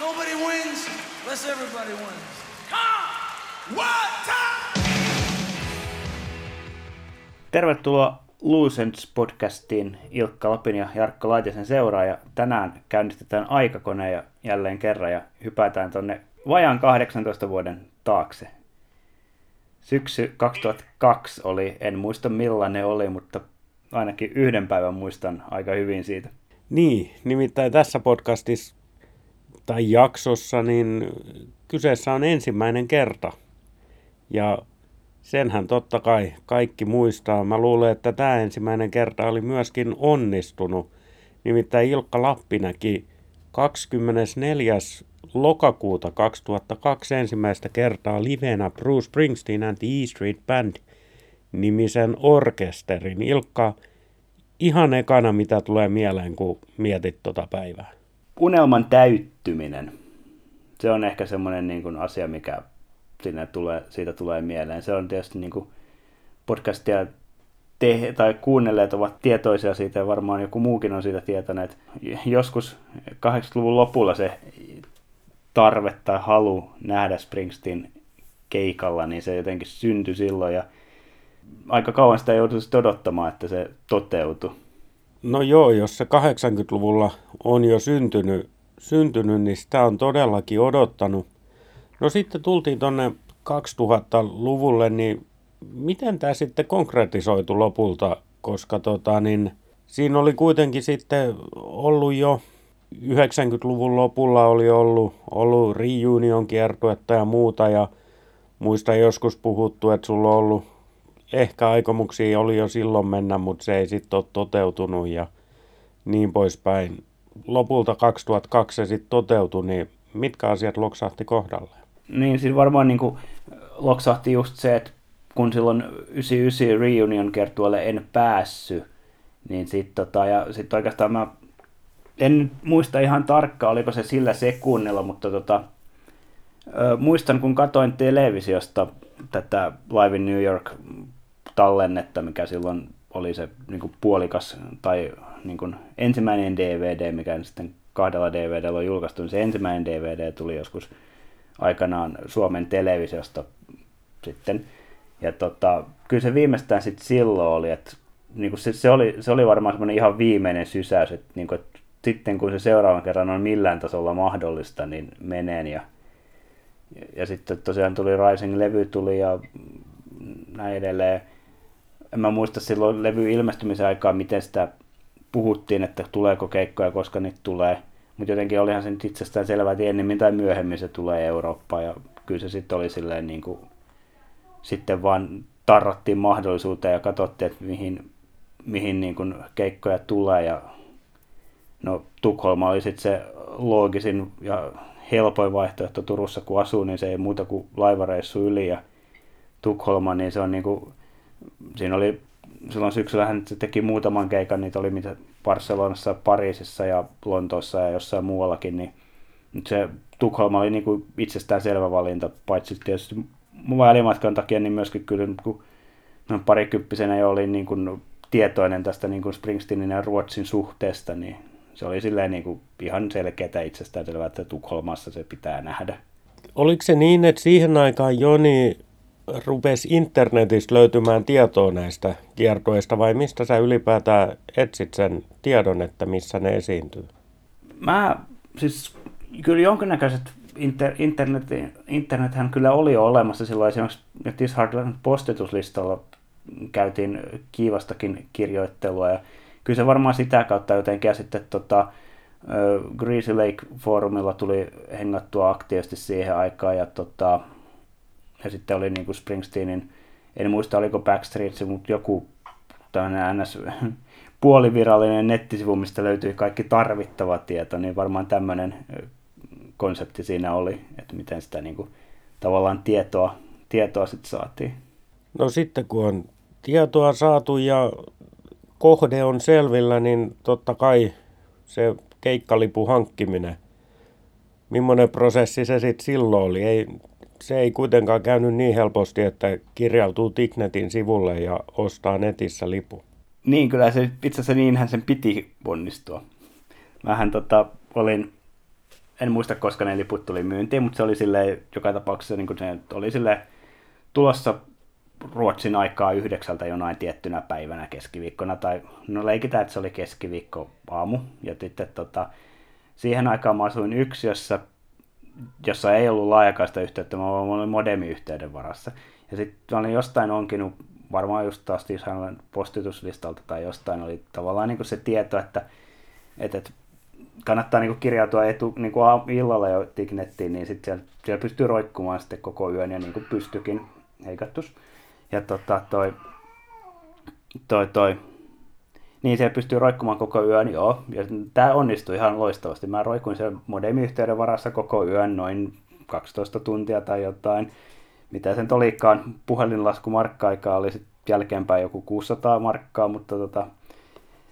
Nobody wins unless everybody wins. Come! One time! Tervetuloa Lucents podcastiin Ilkka Lapin ja Jarkko Laitisen seuraaja. Tänään käynnistetään aikakone ja jälleen kerran ja hypätään tonne vajaan 18 vuoden taakse. Syksy 2002 oli, en muista millainen oli, mutta ainakin yhden päivän muistan aika hyvin siitä. Niin, nimittäin tässä podcastissa tai jaksossa, niin kyseessä on ensimmäinen kerta. Ja senhän totta kai kaikki muistaa. Mä luulen, että tämä ensimmäinen kerta oli myöskin onnistunut. Nimittäin Ilkka Lappinäki 24. lokakuuta 2002 ensimmäistä kertaa livenä Bruce Springsteen and the E Street Band nimisen orkesterin. Ilkka, ihan ekana mitä tulee mieleen, kun mietit tota päivää? Unelman täyttyminen. Se on ehkä semmoinen niin kuin asia, mikä sinne tulee, siitä tulee mieleen. Se on tietysti niin kuin podcastia te, tai kuunnelleet ovat tietoisia siitä ja varmaan joku muukin on siitä tietäneet. Joskus 80-luvun lopulla se tarve tai halu nähdä Springsteen keikalla, niin se jotenkin syntyi silloin ja aika kauan sitä joutui odottamaan, että se toteutui. No joo, jos se 80-luvulla on jo syntynyt, syntynyt, niin sitä on todellakin odottanut. No sitten tultiin tuonne 2000-luvulle, niin miten tämä sitten konkretisoitu lopulta, koska tota, niin, siinä oli kuitenkin sitten ollut jo 90-luvun lopulla oli ollut, ollut reunion kiertuetta ja muuta ja muista joskus puhuttu, että sulla on ollut ehkä aikomuksia oli jo silloin mennä, mutta se ei sitten ole toteutunut ja niin poispäin. Lopulta 2002 se sitten toteutui, niin mitkä asiat loksahti kohdalle? Niin, siis varmaan niin kuin loksahti just se, että kun silloin 99 reunion kertualle en päässyt, niin sitten tota, ja sit oikeastaan mä en muista ihan tarkkaan, oliko se sillä sekunnilla, mutta tota, ö, muistan kun katoin televisiosta tätä Live in New York tallennetta, mikä silloin oli se niin kuin puolikas tai niin kuin ensimmäinen DVD, mikä sitten kahdella DVDllä on julkaistu, niin se ensimmäinen DVD tuli joskus aikanaan Suomen televisiosta sitten. Ja tota, kyllä se viimeistään sitten silloin oli, että niin kuin se, se, oli, se oli varmaan semmoinen ihan viimeinen sysäys, että, niin kuin, että sitten kun se seuraavan kerran on millään tasolla mahdollista, niin meneen ja, ja, ja sitten tosiaan tuli Rising-levy tuli ja näin edelleen en mä muista silloin levy ilmestymisen aikaa, miten sitä puhuttiin, että tuleeko keikkoja, koska niitä tulee. Mutta jotenkin olihan se nyt itsestään selvää, että ennemmin tai myöhemmin se tulee Eurooppaan. Ja kyllä se sitten oli silleen niin kuin, sitten vaan tarrattiin mahdollisuuteen ja katsottiin, että mihin, mihin niin kuin keikkoja tulee. Ja no Tukholma oli sitten se loogisin ja helpoin vaihtoehto Turussa, kun asuu, niin se ei muuta kuin laivareissu yli ja Tukholma, niin se on niin kuin, siinä oli silloin syksyllä hän teki muutaman keikan, niitä oli mitä Barcelonassa, Pariisissa ja Lontoossa ja jossain muuallakin, niin se Tukholma oli niin kuin itsestään selvä valinta, paitsi tietysti välimatkan takia, niin myöskin kyllä kun no, parikymppisenä jo olin niin kuin tietoinen tästä niin kuin Springsteenin ja Ruotsin suhteesta, niin se oli silleen niin kuin ihan selkeää itsestään selvää, että Tukholmassa se pitää nähdä. Oliko se niin, että siihen aikaan Joni rupesi internetistä löytymään tietoa näistä kiertoista vai mistä sä ylipäätään etsit sen tiedon, että missä ne esiintyy? Mä siis kyllä jonkinnäköiset inter, internet, internethän kyllä oli jo olemassa silloin esimerkiksi This Hardland postituslistalla käytiin kiivastakin kirjoittelua ja kyllä se varmaan sitä kautta jotenkin ja sitten tota, Greasy Lake-foorumilla tuli hengattua aktiivisesti siihen aikaan ja tota, ja sitten oli niin kuin Springsteenin, en muista oliko Backstreet, mutta joku tämmöinen NS puolivirallinen nettisivu, mistä löytyi kaikki tarvittava tieto, niin varmaan tämmöinen konsepti siinä oli, että miten sitä niin kuin, tavallaan tietoa, tietoa sitten saatiin. No sitten kun on tietoa saatu ja kohde on selvillä, niin totta kai se keikkalipu hankkiminen, millainen prosessi se sitten silloin oli? Ei se ei kuitenkaan käynyt niin helposti, että kirjautuu Tignetin sivulle ja ostaa netissä lipu. Niin, kyllä se itse asiassa niinhän sen piti onnistua. Mähän tota, olin en muista koska ne liput tuli myyntiin, mutta se oli sille joka tapauksessa niin se oli sille tulossa Ruotsin aikaa yhdeksältä jonain tiettynä päivänä keskiviikkona, tai no leikitään, että se oli keskiviikko aamu, ja sitten tota, siihen aikaan mä asuin yksiössä, jossa ei ollut laajakaista yhteyttä, mä olin modemiyhteyden varassa. Ja sitten olin jostain onkinut, varmaan just taas ihan postituslistalta tai jostain, oli tavallaan niin kuin se tieto, että, että, että kannattaa niin kuin kirjautua etu, niin kuin illalla jo Tignettiin, niin sitten siellä, siellä pystyy roikkumaan sitten koko yön ja niin kuin pystykin heikattus. Ja tota, toi, toi, toi, niin se pystyy roikkumaan koko yön, joo. Ja tämä onnistui ihan loistavasti. Mä roikuin sen modemiyhteyden varassa koko yön, noin 12 tuntia tai jotain. Mitä sen olikaan, puhelinlasku markka-aikaa oli sitten jälkeenpäin joku 600 markkaa, mutta tota,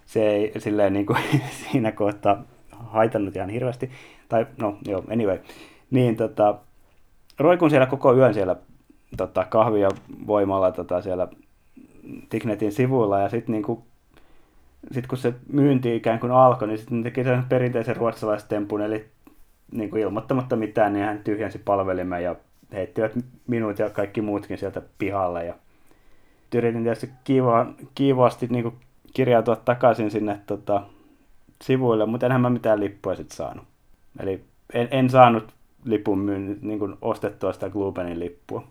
se ei silleen niin kuin siinä kohtaa haitannut ihan hirveästi. Tai no joo, anyway. Niin tota, roikun siellä koko yön siellä tota, kahvia voimalla tota, siellä Tignetin sivuilla ja sitten niinku, sit kun se myynti ikään kuin alkoi, niin sitten teki sen perinteisen ruotsalaistempun, eli niin kuin ilmoittamatta mitään, niin hän tyhjensi palvelimen ja heittivät minut ja kaikki muutkin sieltä pihalle. Ja yritin tietysti kiiva, kiivaasti niin kuin kirjautua takaisin sinne tota, sivuille, mutta enhän mä mitään lippuja sitten saanut. Eli en, en saanut lipun myyn, niin kuin ostettua sitä Glubenin lippua.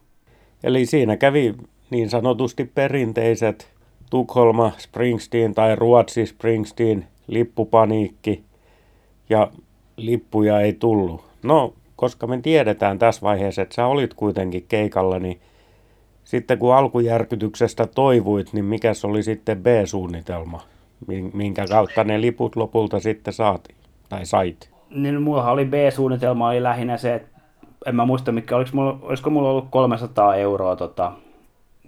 Eli siinä kävi niin sanotusti perinteiset Tukholma Springsteen tai Ruotsi Springsteen lippupaniikki ja lippuja ei tullut. No, koska me tiedetään tässä vaiheessa, että sä olit kuitenkin keikalla, niin sitten kun alkujärkytyksestä toivuit, niin mikä oli sitten B-suunnitelma, minkä kautta ne liput lopulta sitten saatiin tai sait? Niin mulla oli B-suunnitelma oli lähinnä se, että en mä muista mikä, oliko mulla, olisiko mulla ollut 300 euroa tota,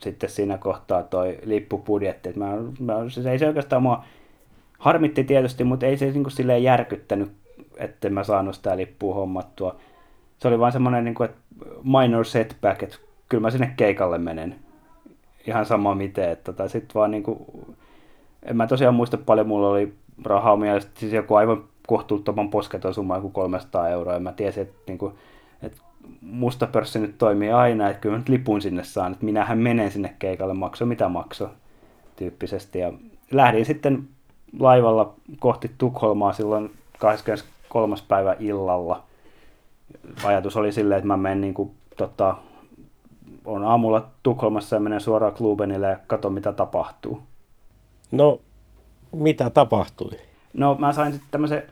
sitten siinä kohtaa toi lippupudjetti. mä, mä, se ei se oikeastaan mua harmitti tietysti, mutta ei se niin kuin silleen järkyttänyt, että mä saanut sitä lippua hommattua. Se oli vaan semmoinen niin kuin, että minor setback, että kyllä mä sinne keikalle menen. Ihan sama miten, että tota, sit vaan niin kuin, en mä tosiaan muista paljon mulla oli rahaa mielestä, siis joku aivan kohtuuttoman posketon summa, joku 300 euroa, ja mä tiesin, että niin kuin, musta pörssi nyt toimii aina, että kyllä nyt lipun sinne saan, että minähän menen sinne keikalle, makso mitä makso tyyppisesti. Ja lähdin sitten laivalla kohti Tukholmaa silloin 23. päivä illalla. Ajatus oli silleen, että mä menen niin kuin, tota, on aamulla Tukholmassa ja menen suoraan Klubenille ja katson mitä tapahtuu. No, mitä tapahtui? No mä sain sitten tämmöisen,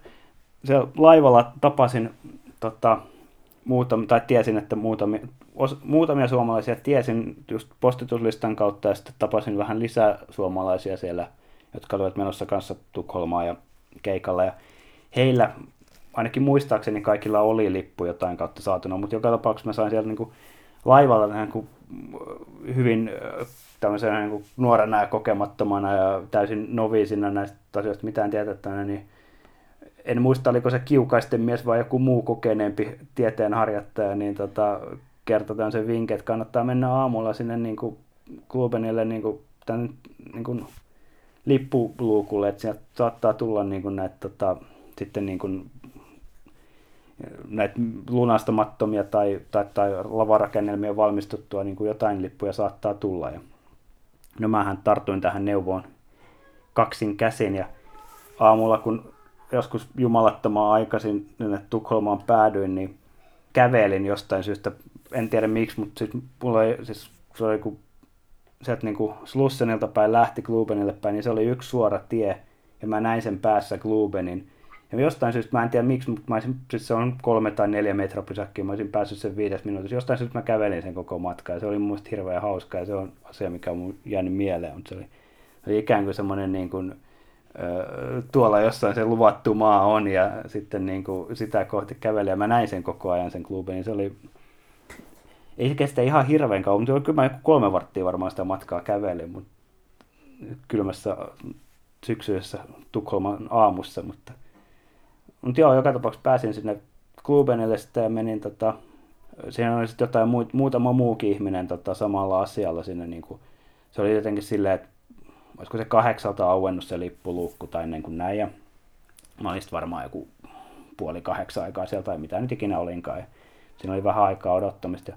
se laivalla tapasin tota, muutam, tai tiesin, että muutamia, os, muutamia suomalaisia tiesin just postituslistan kautta ja sitten tapasin vähän lisää suomalaisia siellä, jotka olivat menossa kanssa Tukholmaan ja keikalla. Ja heillä, ainakin muistaakseni kaikilla oli lippu jotain kautta saatuna, mutta joka tapauksessa mä sain siellä niin kuin laivalla niin kuin hyvin tämmöisenä niin kuin nuorena ja kokemattomana ja täysin noviisina näistä asioista mitään tietättänä, niin en muista oliko se kiukaisten mies vai joku muu kokeneempi tieteenharjoittaja, niin tota, kertoi sen vinkin, että kannattaa mennä aamulla sinne niin kuin Klubenille niin kuin, tämän, niin kuin lippuluukulle, että sieltä saattaa tulla niin kuin näitä tota, sitten niin kuin, näitä lunastamattomia tai, tai, tai lavarakennelmia valmistuttua niin kuin jotain lippuja saattaa tulla. Ja, no mähän tartuin tähän neuvoon kaksin käsin ja aamulla kun joskus jumalattomaan aikaisin sinne Tukholmaan päädyin, niin kävelin jostain syystä, en tiedä miksi, mutta siis mulla ei, siis se oli kun sieltä niin Slussenilta päin lähti Glubenille päin, niin se oli yksi suora tie, ja mä näin sen päässä Glubenin. Ja jostain syystä, mä en tiedä miksi, mutta mä olisin, siis se on kolme tai neljä metropysäkkiä, mä olisin päässyt sen viides minuutissa. Jostain syystä mä kävelin sen koko matkaa, ja se oli mun hirveän hauska, ja se on asia, mikä on mun jäänyt mieleen, mutta se oli, oli ikään kuin semmoinen niin kuin, tuolla jossain se luvattu maa on ja sitten niin kuin sitä kohti käveli ja mä näin sen koko ajan sen klubin, niin se oli, ei se kestä ihan hirveän kauan, mutta kyllä mä kolme varttia varmaan sitä matkaa kävelin, mutta kylmässä syksyisessä Tukholman aamussa, mutta, mutta joo, joka tapauksessa pääsin sinne Klubenille sitten ja menin tota, siinä oli sitten jotain muutama muukin ihminen tota, samalla asialla sinne, niin kuin, se oli jotenkin silleen, että olisiko se kahdeksalta auennut se lippuluukku tai ennen kuin näin. Ja mä olin varmaan joku puoli kahdeksan aikaa sieltä tai mitä nyt ikinä olinkaan. Ja siinä oli vähän aikaa odottamista. Ja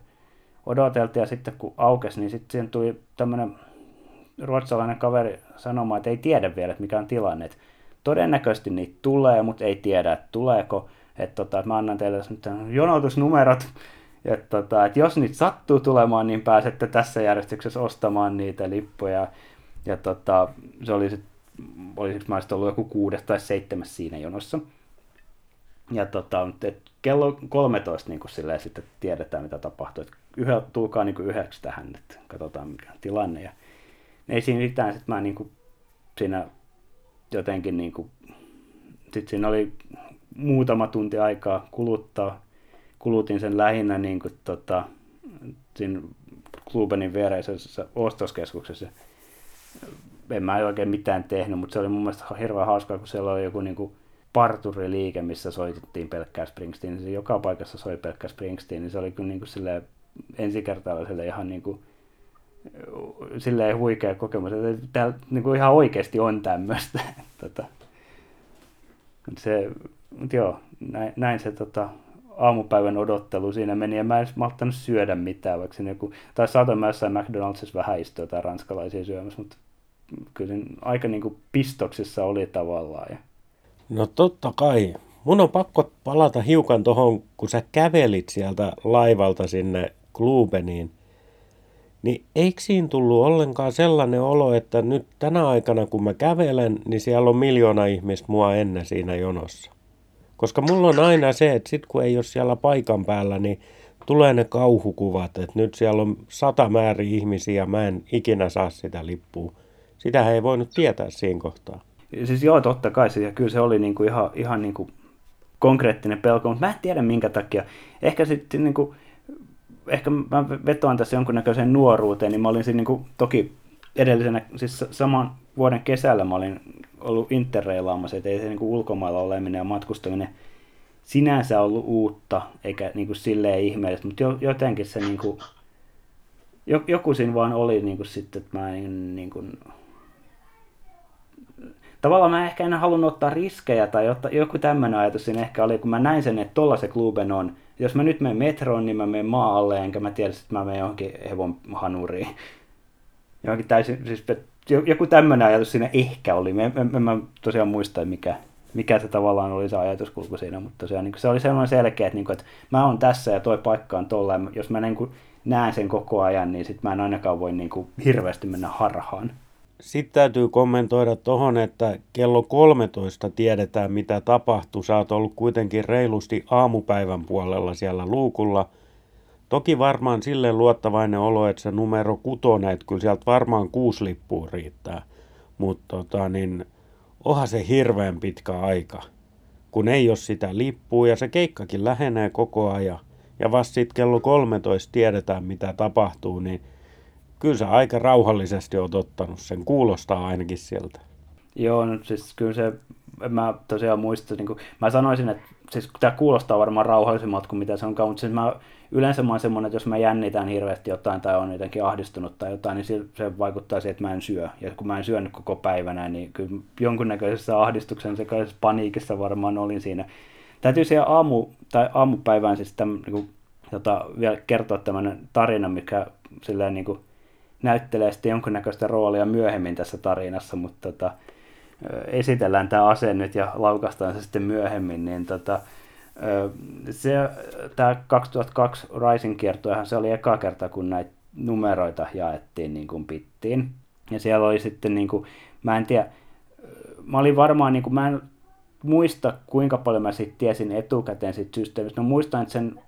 odoteltiin ja sitten kun aukesi, niin sitten siihen tuli tämmöinen ruotsalainen kaveri sanomaan, että ei tiedä vielä, että mikä on tilanne. Että todennäköisesti niitä tulee, mutta ei tiedä, että tuleeko. Että tota, mä annan teille jonotusnumerot, että tota, että jos niitä sattuu tulemaan, niin pääsette tässä järjestyksessä ostamaan niitä lippuja. Ja tota, se oli sitten, olisiko mä ollut joku kuudes tai seitsemäs siinä jonossa. Ja tota, et kello 13 niin silleen, sitten tiedetään, mitä tapahtuu. Et yhä, tulkaa niin yhdeksi tähän, että katsotaan mikä on tilanne. Ja ei siinä mitään, sitten mä niin kuin, siinä jotenkin niin kuin, sit siinä oli muutama tunti aikaa kuluttaa. Kulutin sen lähinnä niin kuin, tota, siinä Klubenin viereisessä ostoskeskuksessa. En mä oikein mitään tehnyt, mutta se oli mun mielestä hirveän hauskaa, kun siellä oli joku niin kuin, parturiliike, missä soitettiin pelkkää Springsteen. Niin se joka paikassa soi pelkkää Springsteen, niin se oli kyllä niin kuin silleen, ensikertalaiselle ihan niin kuin, silleen huikea kokemus, että täällä niin kuin ihan oikeasti on tämmöistä. tota, se, joo, näin, näin se tota, aamupäivän odottelu siinä meni, ja mä en edes malttanut syödä mitään, vaikka siinä joku, tai saatoin mä jossain McDonaldsissa vähän istua jotain ranskalaisia syömässä, mutta kyllä aika niin kuin pistoksissa oli tavallaan. Ja... No totta kai. Mun on pakko palata hiukan tuohon, kun sä kävelit sieltä laivalta sinne Klubeniin. Niin eikö siinä tullut ollenkaan sellainen olo, että nyt tänä aikana kun mä kävelen, niin siellä on miljoona ihmistä mua ennen siinä jonossa? Koska mulla on aina se, että sit kun ei ole siellä paikan päällä, niin tulee ne kauhukuvat, että nyt siellä on sata määrin ihmisiä, mä en ikinä saa sitä lippua. Sitä ei voinut tietää siinä kohtaa. Siis joo, totta kai se, ja kyllä se oli niinku ihan, ihan niinku konkreettinen pelko, mutta mä en tiedä minkä takia. Ehkä sitten niinku, ehkä mä vetoan tässä jonkunnäköiseen nuoruuteen, niin mä olin siinä niinku, toki edellisenä, siis saman vuoden kesällä mä olin ollut interreilaamassa, että ei se niinku ulkomailla oleminen ja matkustaminen sinänsä ollut uutta, eikä niinku silleen ihmeellistä, mutta jotenkin se niinku, joku siinä vaan oli niinku sitten, että mä en niinku, tavallaan mä ehkä en halunnut ottaa riskejä tai ottaa, joku tämmöinen ajatus siinä ehkä oli, kun mä näin sen, että tolla se kluben on. Jos mä nyt menen metroon, niin mä menen maa alle, enkä mä tiedä, että mä menen johonkin hevon hanuriin. Johonkin täysin, siis joku tämmöinen ajatus siinä ehkä oli. Mä, mä, mä tosiaan muista, mikä, mikä se tavallaan oli se ajatuskulku siinä, mutta tosiaan niin se oli sellainen selkeä, että, niin kuin, että mä oon tässä ja toi paikka on tolla. Jos mä niin kuin, näen sen koko ajan, niin sit mä en ainakaan voi niin kuin, hirveästi mennä harhaan. Sitten täytyy kommentoida tuohon, että kello 13 tiedetään mitä tapahtuu. Sä oot ollut kuitenkin reilusti aamupäivän puolella siellä luukulla. Toki varmaan sille luottavainen olo, että se numero kutonen, että kyllä sieltä varmaan kuusi lippua riittää. Mutta tota, niin, onhan se hirveän pitkä aika, kun ei ole sitä lippua ja se keikkakin lähenee koko ajan. Ja vasta sitten kello 13 tiedetään mitä tapahtuu, niin – kyllä sä aika rauhallisesti oot ottanut sen. Kuulostaa ainakin sieltä. Joo, no siis kyllä se, en mä tosiaan muista, niin kuin, mä sanoisin, että siis tämä kuulostaa varmaan rauhallisemmalta kuin mitä se onkaan, mutta siis mä yleensä mä oon semmoinen, että jos mä jännitän hirveästi jotain tai on jotenkin ahdistunut tai jotain, niin se vaikuttaa siihen, että mä en syö. Ja kun mä en syönyt koko päivänä, niin kyllä jonkunnäköisessä ahdistuksen sekaisessa paniikissa varmaan olin siinä. Täytyy siihen aamu, tai aamupäivään siis tämän, niin kuin, jota vielä kertoa tämmöinen tarina, mikä silleen niin kuin, näyttelee sitten jonkunnäköistä roolia myöhemmin tässä tarinassa, mutta tota, esitellään tämä ase nyt ja laukastaan se sitten myöhemmin, niin tota, se, tämä 2002 Rising kiertoehan se oli eka kerta, kun näitä numeroita jaettiin niin kuin pittiin. Ja siellä oli sitten, niin kuin, mä en tiedä, mä olin varmaan, niin kuin, mä en muista kuinka paljon mä sitten tiesin etukäteen siitä systeemistä. No muistan, että sen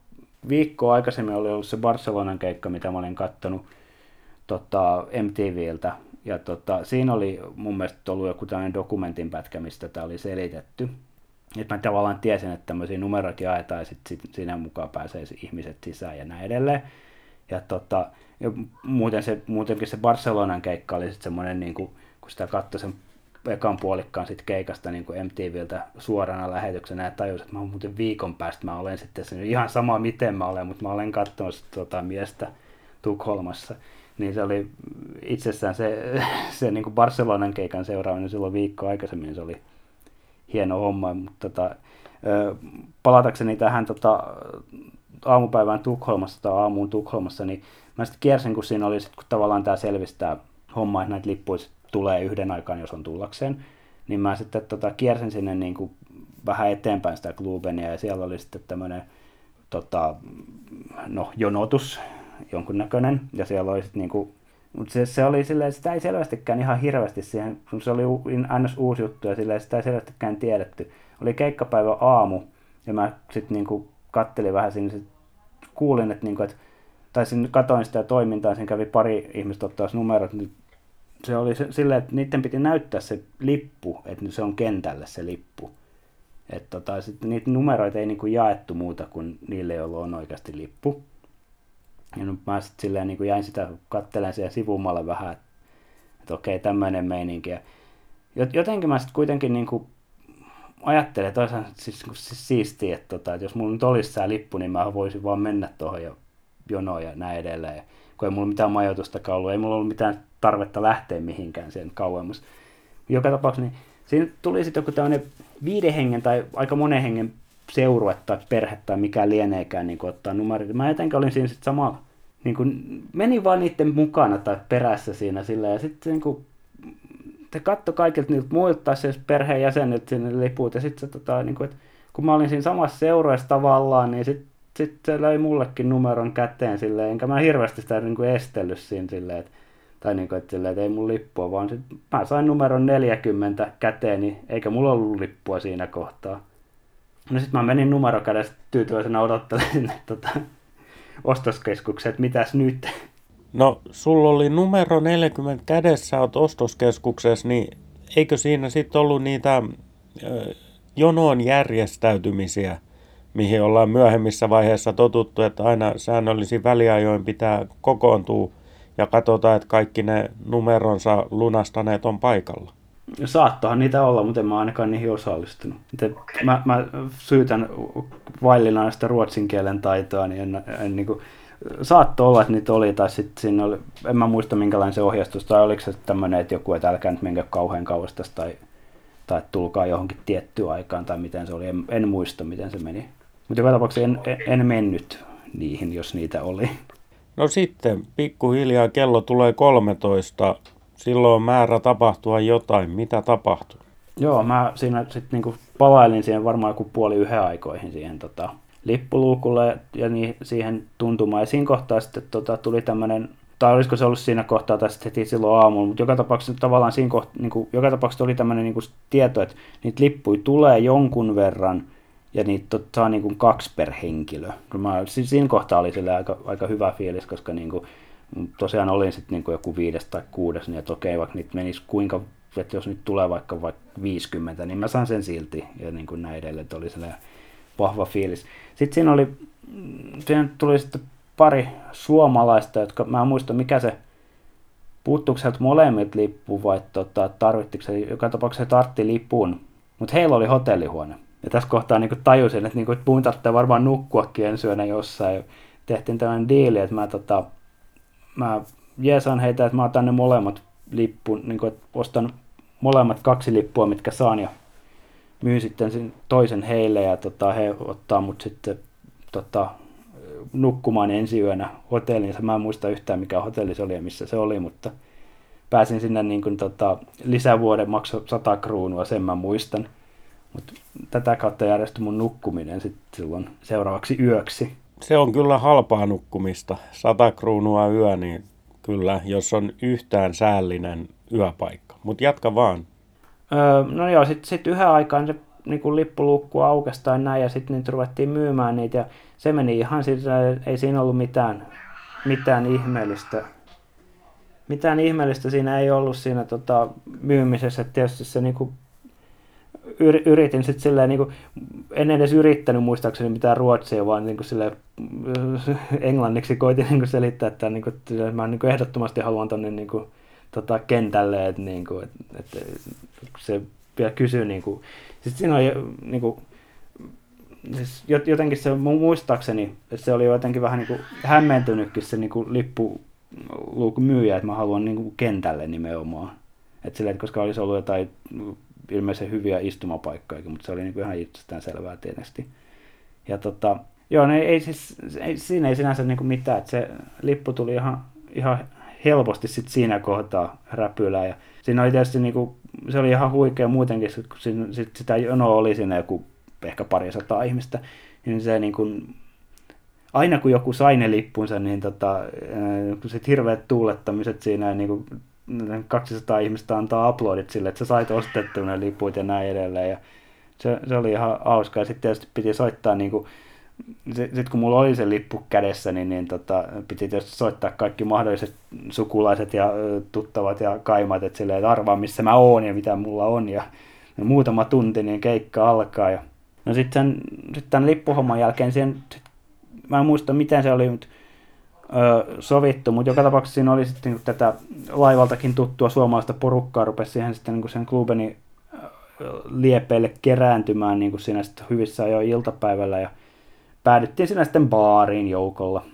viikkoa aikaisemmin oli ollut se Barcelonan keikka, mitä mä olin kattonut tota, MTVltä. Ja tota, siinä oli mun mielestä ollut joku tällainen dokumentin pätkä, mistä tämä oli selitetty. Että mä tavallaan tiesin, että tämmöisiä numeroita jaetaan ja sitten sit siinä mukaan pääsee ihmiset sisään ja näin edelleen. Ja, tota, ja muuten se, muutenkin se Barcelonan keikka oli sitten semmoinen, niin kuin, kun sitä katsoi sen ekan puolikkaan sit keikasta niin kuin MTVltä suorana lähetyksenä ja tajusin, että mä muuten viikon päästä mä olen sitten sen, ihan sama miten mä olen, mutta mä olen katsonut tota miestä Tukholmassa niin se oli itsessään se, se niin kuin Barcelonan keikan seuraaminen silloin viikko aikaisemmin, se oli hieno homma, mutta tota, palatakseni tähän tota, aamupäivään Tukholmassa tai aamuun Tukholmassa, niin mä sitten kiersin, kun siinä oli sit, kun tavallaan tämä selvistää homma, että näitä lippuja tulee yhden aikaan, jos on tullakseen, niin mä sitten tota, kiersin sinne niin kuin vähän eteenpäin sitä Klubenia ja siellä oli sitten tämmöinen tota, no, jonotus jonkunnäköinen ja siellä oli sitten niin kuin mutta se, se oli silleen, sitä ei selvästikään ihan hirveästi siihen, kun se oli ns. uusi juttu ja silleen, sitä ei selvästikään tiedetty. Oli keikkapäivä aamu ja mä sitten niinku kattelin vähän sinne, sit kuulin, että niinku, et, tai sinne katoin sitä toimintaa, siinä kävi pari ihmistä ottaa numerot, niin se oli silleen, että niiden piti näyttää se lippu, että se on kentällä se lippu. Että tota, sitten niitä numeroita ei niinku jaettu muuta kuin niille, joilla on oikeasti lippu. Ja nyt mä sitten silleen niin kuin jäin sitä kattelen siellä sivumalle vähän, että, että okei, tämmöinen meininki. Ja jotenkin mä sitten kuitenkin niin kuin ajattelen toisaalta siis, siis siistiä, että, tota, että jos mulla nyt olisi tämä lippu, niin mä voisin vaan mennä tuohon jo jonoon ja näin edelleen. Kun ei mulla mitään majoitusta ollut, ei mulla ollut mitään tarvetta lähteä mihinkään sen kauemmas. Joka tapauksessa niin siinä tuli sitten joku tämmöinen viiden hengen tai aika monen hengen seurue tai perhe tai mikä lieneekään niin ottaa numeroita. Mä jotenkin olin siinä sitten samalla, niin kuin, menin vaan niiden mukana tai perässä siinä sillä ja sitten niin kuin, te katto kaikilta niiltä muilta tai siis perheenjäseniltä sinne liput ja sitten se tota, niin kuin, että kun mä olin siinä samassa seurueessa tavallaan, niin sitten sit se löi mullekin numeron käteen silleen, enkä mä hirveästi sitä niin kuin estellyt siinä silleen, että tai niin kuin, että, silleen, että ei mun lippua, vaan sit mä sain numeron 40 käteen, niin eikä mulla ollut lippua siinä kohtaa. No sitten mä menin numerokädestä tyytyväisenä odottelemaan sinne tota, ostoskeskukseen, että mitäs nyt? No, sulla oli numero 40 kädessä, oot ostoskeskuksessa, niin eikö siinä sitten ollut niitä ö, jonoon järjestäytymisiä, mihin ollaan myöhemmissä vaiheissa totuttu, että aina säännöllisin väliajoin pitää kokoontua ja katsotaan, että kaikki ne numeronsa lunastaneet on paikalla? Saattohan niitä olla, mutta en mä ainakaan niihin osallistunut. mä, mä syytän vaillinaista ruotsin kielen taitoa, niin en, en niin kuin, saatto olla, että niitä oli, tai sitten siinä oli, en mä muista minkälainen se ohjastus, tai oliko se tämmöinen, että joku, että älkää nyt menkää kauhean kauas tästä, tai, tai tulkaa johonkin tiettyyn aikaan, tai miten se oli, en, en muista miten se meni. Mutta joka tapauksessa en, en, en mennyt niihin, jos niitä oli. No sitten, pikkuhiljaa kello tulee 13, silloin on määrä tapahtua jotain. Mitä tapahtuu? Joo, mä siinä sitten niinku palailin siihen varmaan joku puoli yhden aikoihin siihen tota, lippuluukulle ja niin, siihen. Ja siinä kohtaa sitten tota, tuli tämmöinen, tai olisiko se ollut siinä kohtaa tai sitten heti silloin aamulla, mutta joka tapauksessa tavallaan siinä kohtaa, niin kuin, joka tapauksessa oli tämmöinen niin kuin tieto, että niitä lippuja tulee jonkun verran ja niitä saa niin kuin kaksi per henkilö. Mä, siinä kohtaa oli sille aika, aika hyvä fiilis, koska niin kuin, tosiaan olin sitten niin joku viides tai kuudes, niin että okei, vaikka niitä menisi kuinka, että jos nyt tulee vaikka, vaikka 50, niin mä saan sen silti ja niin kuin näin edelleen, että oli sellainen vahva fiilis. Sitten siinä oli, siinä tuli sitten pari suomalaista, jotka, mä en muista mikä se, puuttuuko sieltä molemmit lippu vai tota, tarvittiko se, joka tapauksessa tartti lipun, mutta heillä oli hotellihuone. Ja tässä kohtaa niin tajusin, että, niin kuin, mun tarvitsee varmaan nukkuakin ensi yönä jossain. Tehtiin tällainen diili, että mä tota, mä jeesan heitä, että mä otan ne molemmat lippun, niin kuin, että ostan molemmat kaksi lippua, mitkä saan ja myyn sitten sen toisen heille ja tota, he ottaa mut sitten tota, nukkumaan ensi yönä hotelliin. Mä en muista yhtään mikä hotelli se oli ja missä se oli, mutta pääsin sinne niin kuin, tota, lisävuoden makso 100 kruunua, sen mä muistan. Mutta tätä kautta järjestyi mun nukkuminen sitten silloin seuraavaksi yöksi se on kyllä halpaa nukkumista. 100 kruunua yö, niin kyllä, jos on yhtään säällinen yöpaikka. Mutta jatka vaan. Öö, no joo, sitten sit yhden aikaan se niin kuin lippulukku aukesi tai näin, ja sitten niitä ruvettiin myymään niitä, ja se meni ihan sillä, ei siinä ollut mitään, mitään ihmeellistä. Mitään ihmeellistä siinä ei ollut siinä tota, myymisessä, että tietysti se niin yritin sitten silleen, niin kuin, en edes yrittänyt muistaakseni mitään ruotsia, vaan niin kuin silleen, englanniksi koitin niin kuin selittää, että, niin kuin, että mä niin kuin ehdottomasti haluan tonne niin kuin, tota, kentälle, että, niin kuin, että, että se vielä kysyy, niin kuin, sitten siinä oli niin kuin, siis jotenkin se muistaakseni, että se oli jotenkin vähän niin kuin hämmentynytkin se niin kuin lippu myyjä, että mä haluan niin kuin kentälle nimenomaan. Että silleen, koska olisi ollut jotain ilmeisen hyviä istumapaikkoja, mutta se oli niin ihan itsestään selvää tietysti. Ja tota, joo, ne ei siis, ei, siinä ei sinänsä niin kuin mitään, että se lippu tuli ihan, ihan helposti sit siinä kohtaa räpylää. Ja siinä oli tietysti niin kuin, se oli ihan huikea muutenkin, kun siinä, sit sitä jonoa oli siinä joku ehkä pari sataa ihmistä, niin se niin kuin, aina kun joku sai ne lippunsa, niin tota, kun sit hirveät tuulettamiset siinä, niin kuin 200 ihmistä antaa uploadit sille, että sä sait ostettua ne liput ja näin edelleen. Ja se, se oli ihan hauska. Ja sitten tietysti piti soittaa, niin kuin, sitten kun mulla oli se lippu kädessä, niin, niin tota, piti tietysti soittaa kaikki mahdolliset sukulaiset ja tuttavat ja kaimat, että silleen, että arvaa missä mä oon ja mitä mulla on. Ja, ja muutama tunti, niin keikka alkaa. Ja, no sitten sit tämän lippuhomman jälkeen siihen, sit, mä en muista miten se oli, mutta sovittu, mutta joka tapauksessa siinä oli sitten niin tätä laivaltakin tuttua suomalaista porukkaa, rupesi siihen sitten niin sen klubeni liepeille kerääntymään niin kuin siinä sitten hyvissä jo iltapäivällä ja päädyttiin siinä sitten baariin joukolla.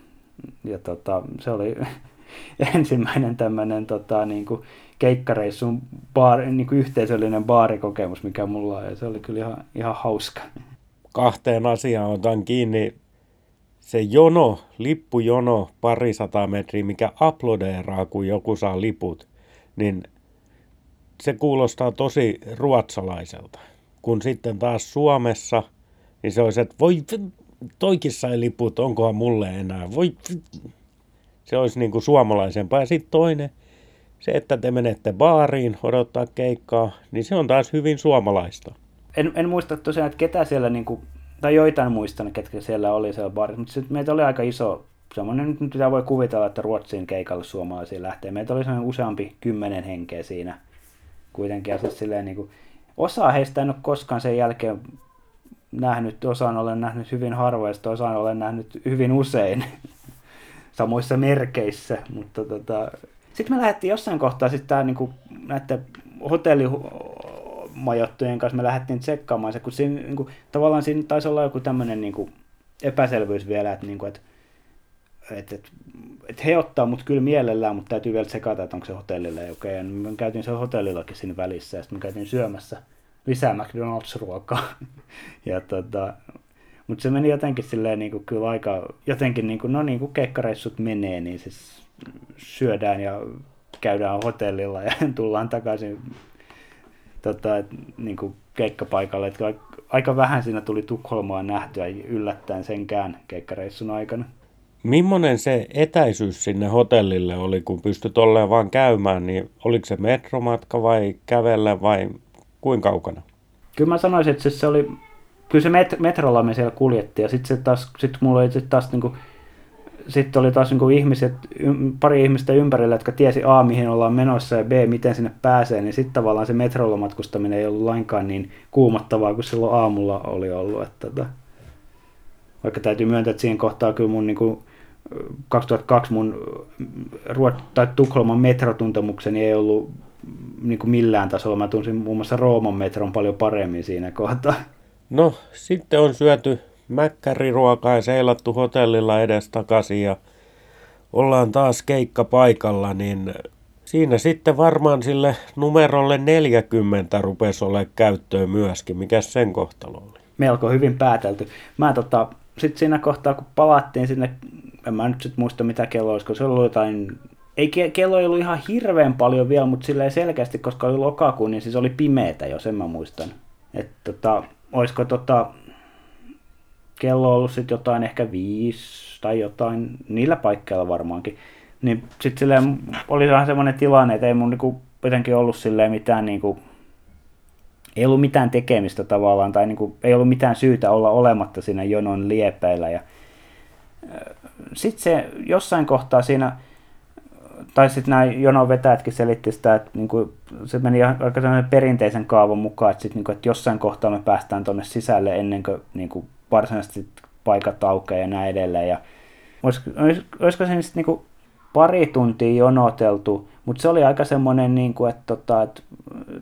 Ja tota, se oli ensimmäinen tämmöinen tota, niin kuin keikkareissun baari, niin kuin yhteisöllinen baarikokemus, mikä mulla on, ja se oli kyllä ihan, ihan hauska. Kahteen asiaan otan kiinni se jono, lippujono sata metriä, mikä uploadeeraa, kun joku saa liput, niin se kuulostaa tosi ruotsalaiselta. Kun sitten taas Suomessa, niin se olisi, että voi, toikin sai liput, onkohan mulle enää, voi, se olisi niin kuin suomalaisempaa. Ja sitten toinen, se, että te menette baariin odottaa keikkaa, niin se on taas hyvin suomalaista. En, en muista tosiaan, että ketä siellä niin kuin tai joitain muistan, ketkä siellä oli siellä barissa, mutta sitten meitä oli aika iso, semmoinen, nyt mitä voi kuvitella, että Ruotsiin keikalle suomalaisia lähtee. Meitä oli semmoinen useampi kymmenen henkeä siinä kuitenkin, ja siis silleen niin kuin, osa heistä en ole koskaan sen jälkeen nähnyt, osaan olen nähnyt hyvin harvoin, ja osaan olen nähnyt hyvin usein samoissa merkeissä, mutta tota, sitten me lähdettiin jossain kohtaa sitten niin näiden hotelli majoittujen kanssa me lähdettiin tsekkaamaan se, kun siinä, niin kuin, tavallaan siinä taisi olla joku tämmöinen niin kuin, epäselvyys vielä, että, niin kuin, että että, että, että he ottaa mut kyllä mielellään, mutta täytyy vielä tsekata, että onko se hotellille okei. Okay. Ja me käytiin se hotellillakin siinä välissä ja sitten me käytiin syömässä lisää McDonald's-ruokaa. ja tota, mutta se meni jotenkin silleen niin kuin, kyllä aika, jotenkin niin kuin, no niin kuin keikkareissut menee, niin siis syödään ja käydään hotellilla ja tullaan takaisin tota, et, niin kuin keikkapaikalle. Et aika vähän siinä tuli Tukholmaa nähtyä yllättäen senkään keikkareissun aikana. Mimmonen se etäisyys sinne hotellille oli, kun pystyt olleen vaan käymään, niin oliko se metromatka vai kävellä vai kuinka kaukana? Kyllä mä sanoisin, että se oli, kyllä se met- metrolla me siellä kuljettiin ja sitten se taas, sit mulla oli sit taas niinku sitten oli taas niin ihmiset, pari ihmistä ympärillä, jotka tiesi A, mihin ollaan menossa ja B, miten sinne pääsee, niin sitten tavallaan se metrolla matkustaminen ei ollut lainkaan niin kuumottavaa kuin silloin aamulla oli ollut. Että, että, vaikka täytyy myöntää, että siinä kohtaa kyllä mun niin kuin 2002 mun Ruot- tai Tukholman metrotuntemukseni ei ollut niin kuin millään tasolla. Mä tunsin muun muassa Rooman metron paljon paremmin siinä kohtaa. No, sitten on syöty mäkkäriruokaa ja seilattu hotellilla edestakaisin ja ollaan taas keikka paikalla, niin siinä sitten varmaan sille numerolle 40 rupesi ole käyttöön myöskin. Mikä sen kohtalo oli? Melko hyvin päätelty. Mä tota, sitten siinä kohtaa, kun palattiin sinne, en mä nyt sit muista mitä kello olisi, kun se oli jotain ei kello ei ollut ihan hirveän paljon vielä, mutta silleen selkeästi, koska oli lokakuu, niin siis oli pimeätä jo, sen mä muistan. Että tota, olisiko tota, kello on ollut sitten jotain ehkä viisi tai jotain, niillä paikkeilla varmaankin. Niin sitten silleen oli vähän semmoinen tilanne, että ei mun niinku jotenkin ollut silleen mitään niinku, ei ollut mitään tekemistä tavallaan, tai niinku, ei ollut mitään syytä olla olematta siinä jonon liepeillä. Ja, sitten se jossain kohtaa siinä, tai sitten nämä jonon vetäjätkin selitti sitä, että niinku, se meni aika perinteisen kaavan mukaan, että, sit, niinku, että jossain kohtaa me päästään tuonne sisälle ennen kuin niinku, varsinaisesti paikat aukeaa ja näin edelleen. Ja olisiko, olisiko se sitten niin pari tuntia jonoteltu, mutta se oli aika semmoinen, niin kuin, että, tota, että